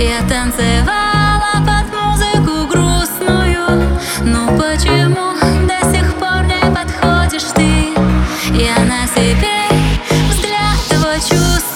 Я танцевала под музыку грустную Ну почему до сих пор не подходишь ты? Я на себе взгляд твой чувствую